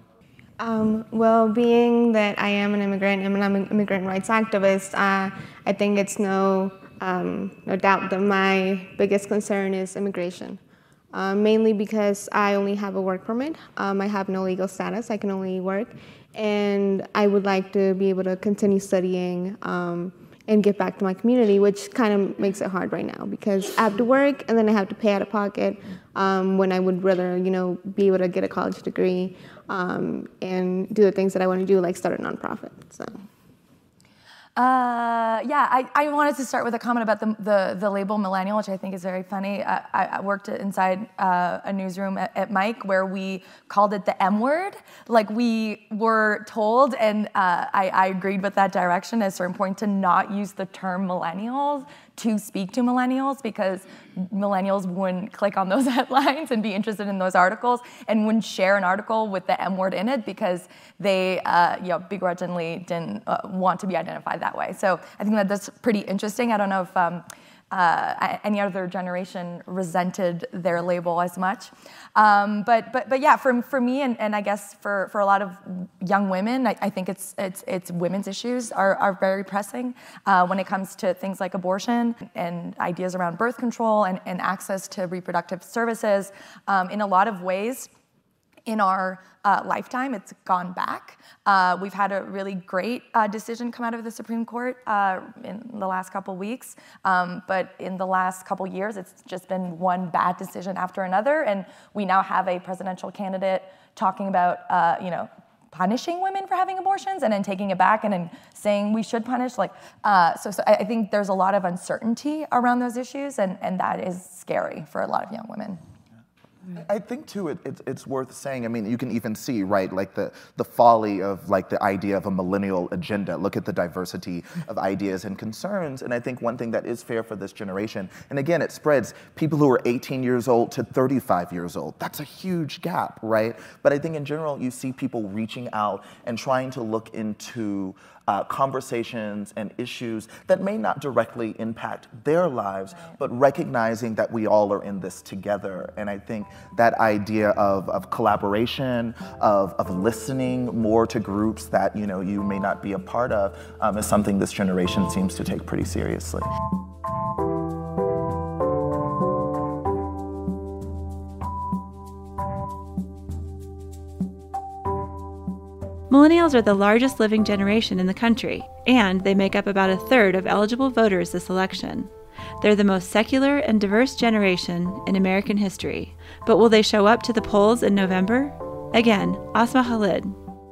Um, well, being that I am an immigrant and I'm an immigrant rights activist, uh, I think it's no, um, no doubt that my biggest concern is immigration. Uh, mainly because I only have a work permit. Um, I have no legal status. I can only work and I would like to be able to continue studying um, and get back to my community, which kind of makes it hard right now because I have to work and then I have to pay out of pocket um, when I would rather, you know, be able to get a college degree um, and do the things that I want to do, like start a nonprofit. So. Uh, yeah, I, I wanted to start with a comment about the, the, the label millennial, which I think is very funny. I, I worked inside uh, a newsroom at, at, Mic where we called it the M word. Like we were told, and uh, I, I agreed with that direction at a certain point to not use the term millennials to speak to millennials because millennials wouldn't click on those headlines and be interested in those articles and wouldn't share an article with the M word in it because they uh, you know, begrudgingly didn't uh, want to be identified that way. So I think that that's pretty interesting. I don't know if um, uh, any other generation resented their label as much. Um, but, but, but yeah, for, for me and, and I guess for, for a lot of young women, I, I think it's, it's, it's women's issues are, are very pressing uh, when it comes to things like abortion and ideas around birth control and, and access to reproductive services. Um, in a lot of ways, in our uh, lifetime, it's gone back. Uh, we've had a really great uh, decision come out of the Supreme Court uh, in the last couple weeks, um, but in the last couple years, it's just been one bad decision after another, and we now have a presidential candidate talking about, uh, you know, punishing women for having abortions and then taking it back and then saying we should punish like uh, so, so i think there's a lot of uncertainty around those issues and, and that is scary for a lot of young women I think too, it, it, it's worth saying. I mean, you can even see, right, like the the folly of like the idea of a millennial agenda. Look at the diversity of ideas and concerns. And I think one thing that is fair for this generation, and again, it spreads people who are 18 years old to 35 years old. That's a huge gap, right? But I think in general, you see people reaching out and trying to look into uh, conversations and issues that may not directly impact their lives, right. but recognizing that we all are in this together. And I think that idea of, of collaboration, of, of listening more to groups that you know you may not be a part of, um, is something this generation seems to take pretty seriously. Millennials are the largest living generation in the country, and they make up about a third of eligible voters this election. They're the most secular and diverse generation in American history. But will they show up to the polls in November? Again, Asma Khalid.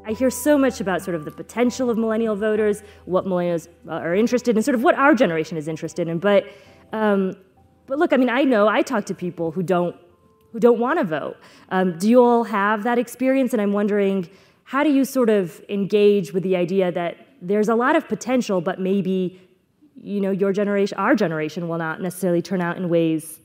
I hear so much about sort of the potential of millennial voters, what millennials are interested in, sort of what our generation is interested in. But, um, but look, I mean, I know I talk to people who don't who don't want to vote. Um, do you all have that experience? And I'm wondering, how do you sort of engage with the idea that there's a lot of potential, but maybe you know, your generation, our generation, will not necessarily turn out in ways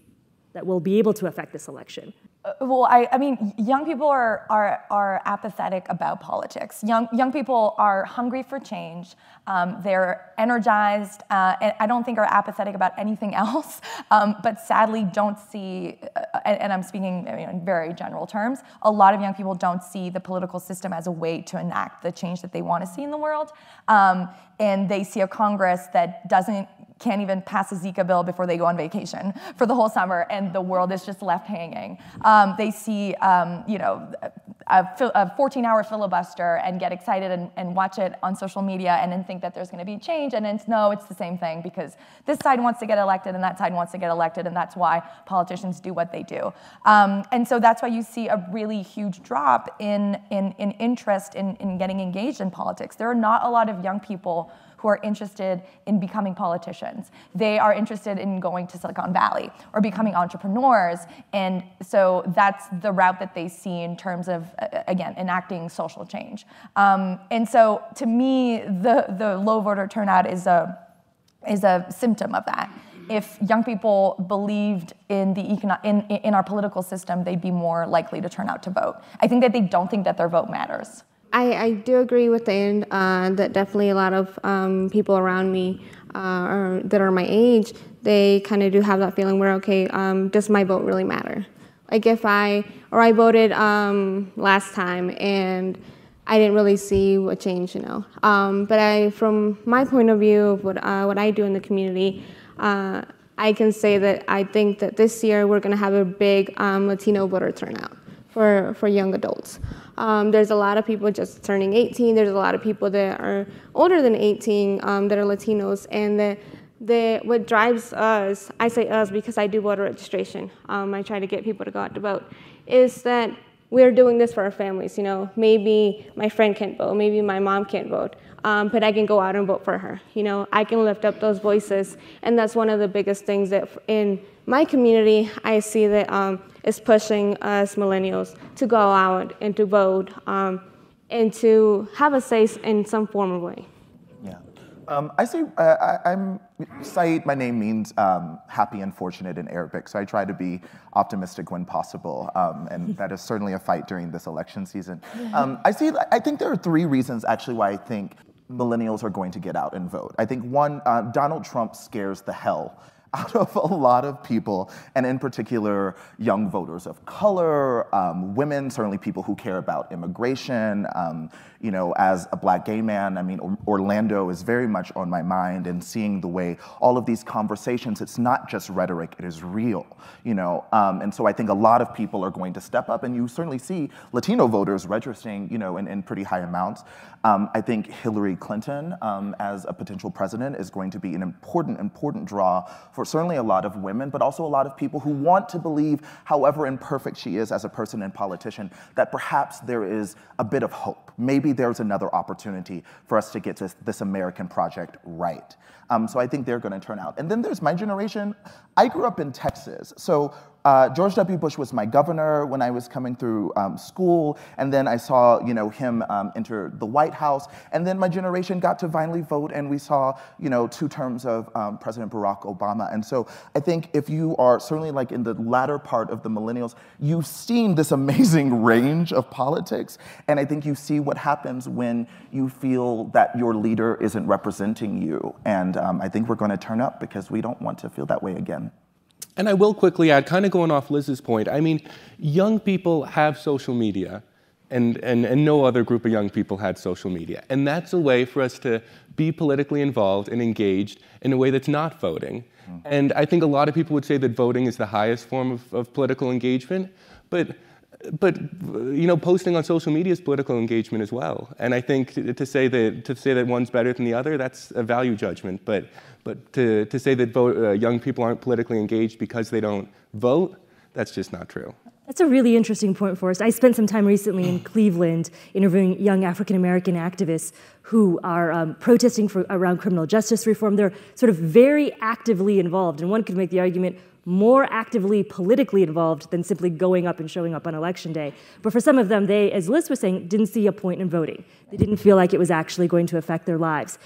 that will be able to affect this election. Uh, Well, I, I, mean, young people are, are, are apathetic about politics. Young, young people are hungry for change. Um, they're energized, uh, and I don't think are apathetic about anything else, um, but sadly don't see, uh, and, and, I'm speaking in very general terms, a lot of young people don't see the political system as a way to enact the change that they want to see in the world. Um, and they see a Congress that doesn't can't even pass a Zika bill before they go on vacation for the whole summer, and the world is just left hanging. Um, they see, um, you know, a, a 14-hour filibuster and get excited and, and, watch it on social media, and then think that there's going to be change, and it's no, it's the same thing because this side wants to get elected and that side wants to get elected, and that's why politicians do what they do. Um, and so that's why you see a really huge drop in in, in interest in, in getting engaged in politics. There are not a lot of young people who are interested in becoming politicians. They are interested in going to Silicon Valley or becoming entrepreneurs. And so that's the route that they see in terms of, again, enacting social change. Um, and so to me, the, the low voter turnout is a, is a symptom of that if young people believed in the econo- in, in our political system, they'd be more likely to turn out to vote. I think that they don't think that their vote matters. I, I do agree with Dan uh, that definitely a lot of um, people around me uh, are, that are my age, they kind of do have that feeling where, okay, um, does my vote really matter? Like if I, or I voted um, last time and I didn't really see a change, you know. Um, but I, from my point of view of what, uh, what I do in the community, uh, I can say that I think that this year we're going to have a big um, Latino voter turnout for, for young adults. Um, there's a lot of people just turning 18. There's a lot of people that are older than 18 um, that are Latinos. And the, the, what drives us, I say us because I do voter registration, um, I try to get people to go out to vote, is that we're doing this for our families. You know, maybe my friend can't vote, maybe my mom can't vote, um, but I can go out and vote for her. You know, I can lift up those voices, and that's one of the biggest things that in my community I see that um, is pushing us millennials to go out and to vote um, and to have a say in some form of way. Yeah. Um, I say, uh, I, am Saeed, my name means um, happy and fortunate in Arabic, so I try to be optimistic when possible, um, and that is certainly a fight during this election season. Um, I see, I think there are three reasons actually why I think millennials are going to get out and vote. I think one, uh, Donald Trump scares the hell out of a lot of people, and in particular, young voters of color, um, women, certainly people who care about immigration. Um, you know, as a black gay man, I mean, Orlando is very much on my mind and seeing the way all of these conversations, it's not just rhetoric, it is real, you know. Um, and so I think a lot of people are going to step up, and you certainly see Latino voters registering, you know, in, in pretty high amounts. Um, I think Hillary Clinton um, as a potential president is going to be an important, important draw for certainly a lot of women, but also a lot of people who want to believe, however imperfect she is as a person and politician, that perhaps there is a bit of hope. Maybe there's another opportunity for us to get this, this American project right. Um, so I think they're going to turn out. And then there's my generation. I grew up in Texas. So uh, George W. Bush was my governor when I was coming through um, school, and then I saw, you know, him um, enter the White House, and then my generation got to finally vote, and we saw, you know, two terms of um, President Barack Obama. And so I think if you are certainly like in the latter part of the millennials, you've seen this amazing range of politics, and I think you see what happens when you feel that your leader isn't representing you, and um, I think we're going to turn up because we don't want to feel that way again. And I will quickly add, kind of going off Liz's point, I mean, young people have social media, and, and, and no other group of young people had social media. And that's a way for us to be politically involved and engaged in a way that's not voting. Mm-hmm. And I think a lot of people would say that voting is the highest form of, of political engagement, but but you know, posting on social media is political engagement as well. And I think to, to say that to say that one's better than the other, that's a value judgment. But but to, to say that vote, uh, young people aren't politically engaged because they don't vote, that's just not true. That's a really interesting point for us. I spent some time recently in Cleveland interviewing young African American activists who are um, protesting for, around criminal justice reform. They're sort of very actively involved, and one could make the argument more actively politically involved than simply going up and showing up on election day. But for some of them, they, as Liz was saying, didn't see a point in voting. They didn't feel like it was actually going to affect their lives.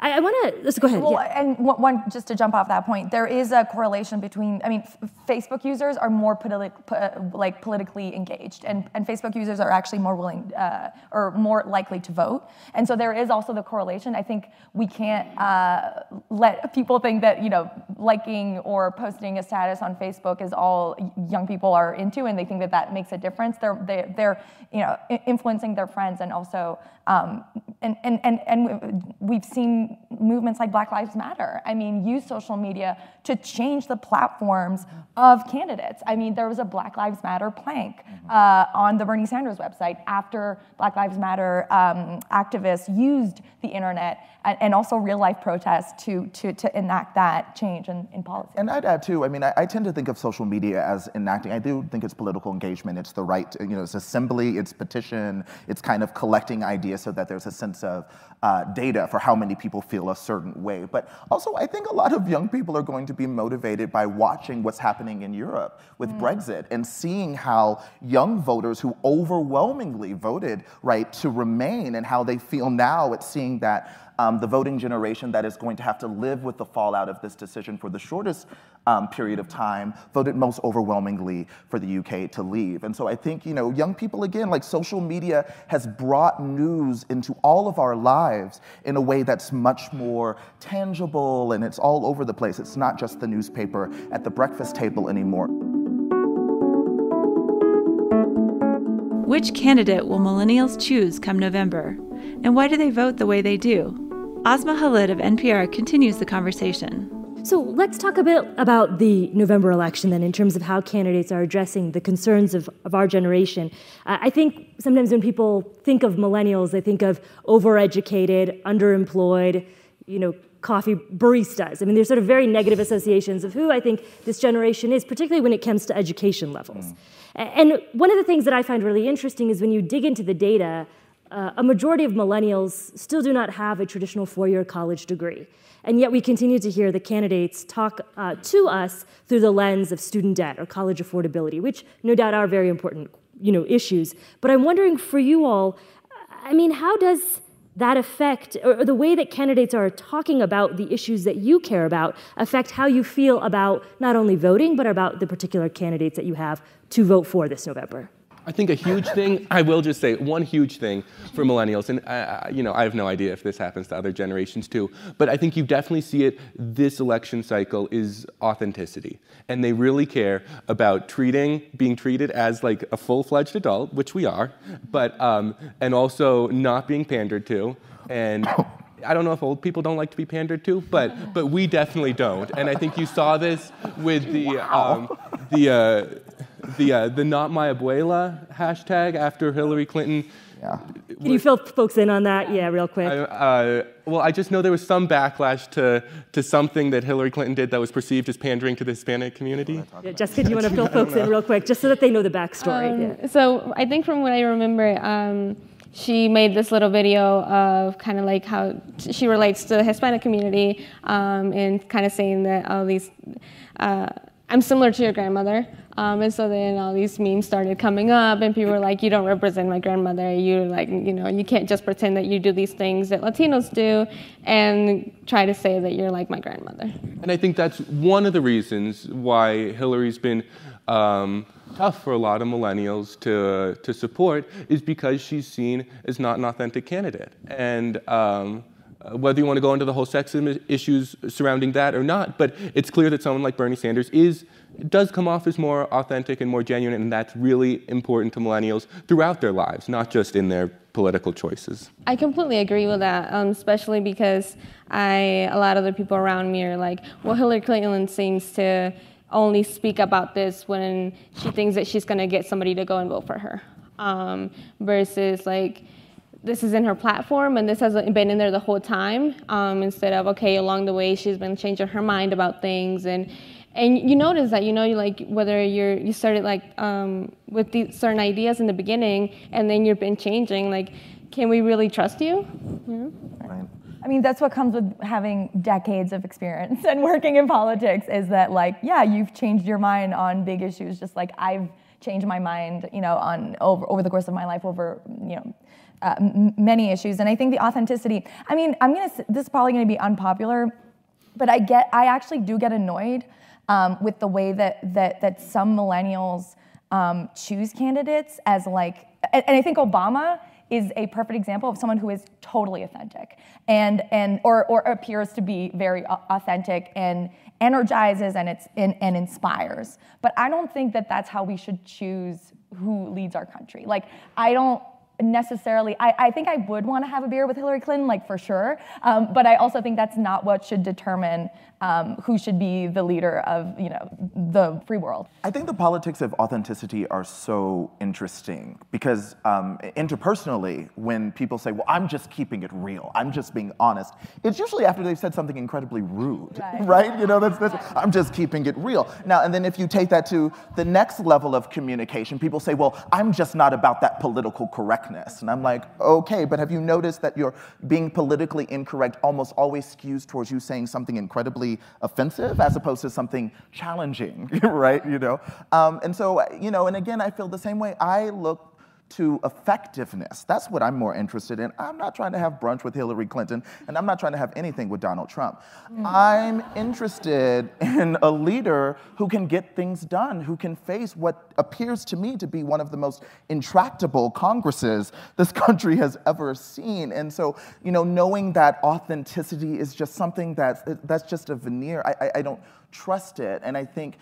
I, I want to let's go ahead. Well, yeah. and one, one, just to jump off that point, there is a correlation between. I mean, f- Facebook users are more politi- po- like politically engaged, and, and Facebook users are actually more willing uh, or more likely to vote. And so there is also the correlation. I think we can't uh, let people think that you know liking or posting a status on Facebook is all young people are into, and they think that that makes a difference. They're they, they're you know influencing their friends and also um, and, and, and, and we've seen movements like Black Lives Matter, I mean, use social media to change the platforms of candidates. I mean, there was a Black Lives Matter plank uh, on the Bernie Sanders website after Black Lives Matter um, activists used the internet and, and, also real life protests to, to, to enact that change in, in policy. And I'd add too, I mean, I, I, tend to think of social media as enacting, I do think it's political engagement, it's the right, to, you know, it's assembly, it's petition, it's kind of collecting ideas so that there's a sense of uh, data for how many people feel a certain way. But also, I think a lot of young people are going to be motivated by watching what's happening in Europe with mm. Brexit and seeing how young voters who overwhelmingly voted right to remain and how they feel now at seeing that um, the voting generation that is going to have to live with the fallout of this decision for the shortest um, period of time voted most overwhelmingly for the UK to leave. And so I think, you know, young people, again, like social media has brought news into all of our lives in a way that's much more tangible and it's all over the place. It's not just the newspaper at the breakfast table anymore. Which candidate will millennials choose come November? And why do they vote the way they do? Asma Khalid of NPR continues the conversation. So let's talk a bit about the November election then, in terms of how candidates are addressing the concerns of, of our generation. Uh, I think sometimes when people think of millennials, they think of overeducated, underemployed, you know, coffee baristas. I mean, there's sort of very negative associations of who I think this generation is, particularly when it comes to education levels. Mm. And one of the things that I find really interesting is when you dig into the data, uh, a majority of millennials still do not have a traditional four year college degree. And yet we continue to hear the candidates talk uh, to us through the lens of student debt or college affordability, which no doubt are very important you know, issues. But I'm wondering for you all, I mean, how does that affect, or the way that candidates are talking about the issues that you care about, affect how you feel about not only voting, but about the particular candidates that you have to vote for this November? I think a huge thing, I will just say one huge thing for millennials, and uh, you know, I have no idea if this happens to other generations too, but I think you definitely see it this election cycle is authenticity. And they really care about treating, being treated as like a full-fledged adult, which we are, but, um, and also not being pandered to, and I don't know if old people don't like to be pandered to, but but we definitely don't. And I think you saw this with the um, the uh, the uh, the not my abuela hashtag after Hillary Clinton. Yeah. Can you fill folks in on that? Yeah, real quick. I, uh, well, I just know there was some backlash to, to something that Hillary Clinton did that was perceived as pandering to the Hispanic community. Yeah, Jessica, do you want to fill folks in real quick, just so that they know the backstory? Um, yeah. So I think from what I remember, um, she made this little video of kind of like how she relates to the Hispanic community um, and kind of saying that all these, uh, I'm similar to your grandmother. Um, and so then all these memes started coming up, and people were like, "You don't represent my grandmother. You like, you know, you can't just pretend that you do these things that Latinos do, and try to say that you're like my grandmother." And I think that's one of the reasons why Hillary's been um, tough for a lot of millennials to to support, is because she's seen as not an authentic candidate, and. Um, whether you want to go into the whole sexism issues surrounding that or not, but it's clear that someone like Bernie Sanders is does come off as more authentic and more genuine, and that's really important to millennials throughout their lives, not just in their political choices. I completely agree with that, um, especially because I a lot of the people around me are like, well, Hillary Clinton seems to only speak about this when she thinks that she's going to get somebody to go and vote for her. Um, versus like, this is in her platform and this has been in there the whole time um, instead of okay along the way she's been changing her mind about things and and you notice that you know you like whether you're you started like um, with these certain ideas in the beginning and then you've been changing like can we really trust you Right. I mean, that's what comes with having decades of experience and working in politics is that, like, yeah, you've changed your mind on big issues, just like I've changed my mind, you know, on over, over the course of my life over, you know, uh, m- many issues. And I think the authenticity, I mean, I'm gonna, this is probably gonna be unpopular, but I get, I actually do get annoyed um, with the way that, that, that some millennials um, choose candidates as like, and, and I think Obama is a perfect example of someone who is totally authentic and and or or appears to be very authentic and energizes and it's and, and inspires. But i don't think that that's how we should choose who leads our country. Like i don't necessarily i, I think i would want to have a beer with hillary clinton like for sure um, but i also think that's not what should determine um, who should be the leader of you know the free world I think the politics of authenticity are so interesting because um, interpersonally, when people say, well, I'm just keeping it real, I'm just being honest, it's usually after they've said something incredibly rude, Right. right? You know, that's, that's, I'm just keeping it real. Now, and then if you take that to the next level of communication, people say, well, I'm just not about that political correctness. And I'm like, okay, but have you noticed that you're being politically incorrect almost always skews towards you saying something incredibly offensive as opposed to something challenging, right? You know, um, and so you know, and again, I feel the same way. I look to effectiveness. That's what I'm more interested in. I'm not trying to have brunch with Hillary Clinton, and I'm not trying to have anything with Donald Trump. I'm interested in a leader who can get things done, who can face what appears to me to be one of the most intractable Congresses this country has ever seen. And so, you know, knowing that authenticity is just something that's that's just a veneer. I, I, I don't trust it, and I think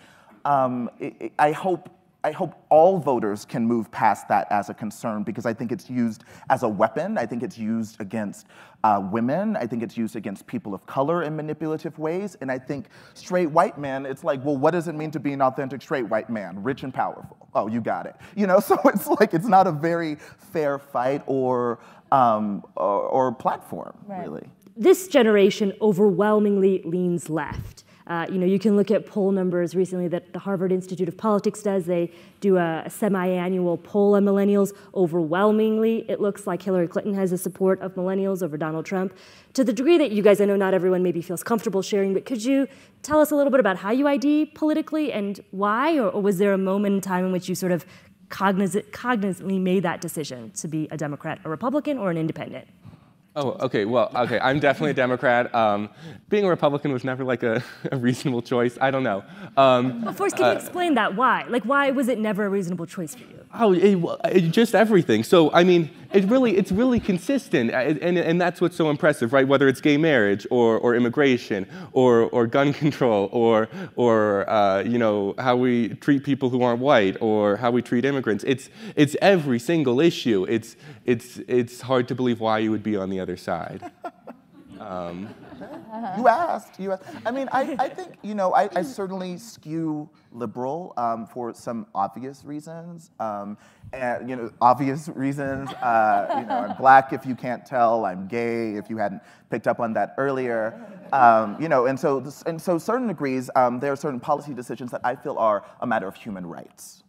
um, I- I I hope I hope all voters can move past that as a concern because I think it's used as a weapon. I think it's used against uh, women. I think it's used against people of color in manipulative ways. And I think straight white men, it's like, well, what does it mean to be an authentic straight white man? Rich and powerful. Oh, you got it. You know, so it's like it's not a very fair fight or um, or, or platform, really. this generation overwhelmingly leans left. Uh, you know, you can look at poll numbers recently that the Harvard Institute of Politics does. They do a, a semi-annual poll on millennials. Overwhelmingly, it looks like Hillary Clinton has the support of millennials over Donald Trump. To the degree that you guys, I know not everyone maybe feels comfortable sharing, but could you tell us a little bit about how you ID politically and why, or, or was there a moment in time in which you sort of cognizant, cognizantly made that decision to be a Democrat, a Republican, or an independent? Oh, okay. Well, okay. I'm definitely a Democrat. Um, being a Republican was never like a, a reasonable choice. I don't know. Um, first, can you explain that? Why? Like, why was it never a reasonable choice for you? Oh, it, it- just everything. So I mean, it really, it's really consistent, uh, and, and that's what's so impressive, right? Whether it's gay marriage or, or immigration or, or gun control or, or uh, you know how we treat people who aren't white or how we treat immigrants. It's, it's every single issue. It's, it's, it's hard to believe why you would be on the other side. Um, You asked. You asked. I mean, I, I think, you know, I, I certainly skew liberal um, for some obvious reasons. Um, and, you know, obvious reasons. Uh, you know, I'm black if you can't tell. I'm gay if you hadn't picked up on that earlier. Um, you know, and so, and so certain degrees, um, there are certain policy decisions that I feel are a matter of human rights.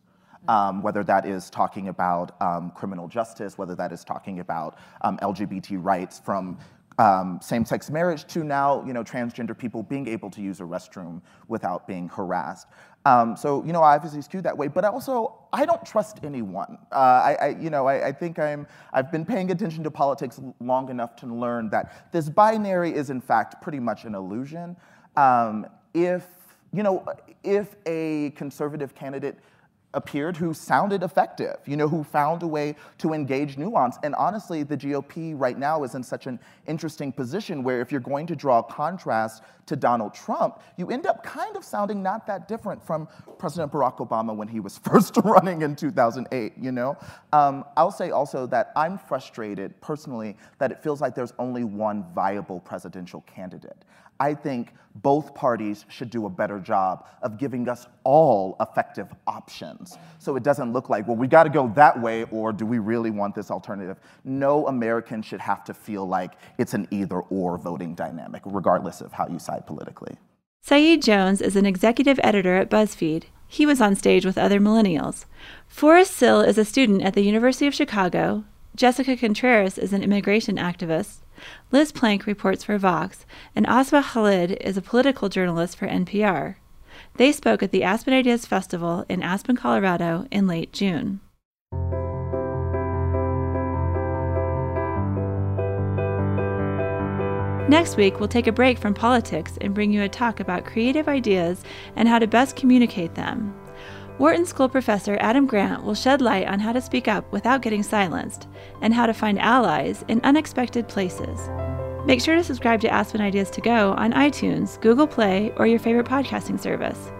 Um, whether that is talking about um, criminal justice, whether that is talking about um, LGBT rights from um, same-sex marriage to now, you know, transgender people being able to use a restroom without being harassed. Um, so, you know, I obviously skew that way, but also I don't trust anyone. Uh, I, I, you know, I, I think I'm, I've been paying attention to politics long enough to learn that this binary is in fact pretty much an illusion. Um, if, you know, if a conservative candidate appeared who sounded effective, you know, who found a way to engage nuance. And honestly, the GOP right now is in such an interesting position where if you're going to draw a contrast to Donald Trump, you end up kind of sounding not that different from President Barack Obama when he was first running in 2008, you know? Um, I'll say also that I'm frustrated personally that it feels like there's only one viable presidential candidate. I think both parties should do a better job of giving us all effective options. So it doesn't look like, well, we got to go that way, or do we really want this alternative? No American should have to feel like it's an either or voting dynamic, regardless of how you side politically. Saeed Jones is an executive editor at BuzzFeed. He was on stage with other millennials. Forrest Sill is a student at the University of Chicago. Jessica Contreras is an immigration activist. Liz Plank reports for Vox, and Asma Khalid is a political journalist for NPR. They spoke at the Aspen Ideas Festival in Aspen, Colorado in late June. Next week, we'll take a break from politics and bring you a talk about creative ideas and how to best communicate them. Wharton School professor Adam Grant will shed light on how to speak up without getting silenced and how to find allies in unexpected places. Make sure to subscribe to Aspen Ideas to Go on iTunes, Google Play, or your favorite podcasting service.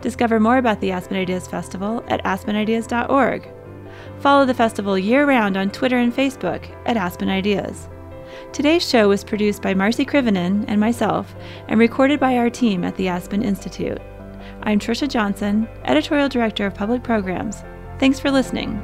Discover more about the Aspen Ideas Festival at aspenideas.org. Follow the festival year round on Twitter and Facebook at Aspen Ideas. Today's show was produced by Marcy Krivonen and myself and recorded by our team at the Aspen Institute. I'm Trisha Johnson, Editorial Director of Public Programs. Thanks for listening.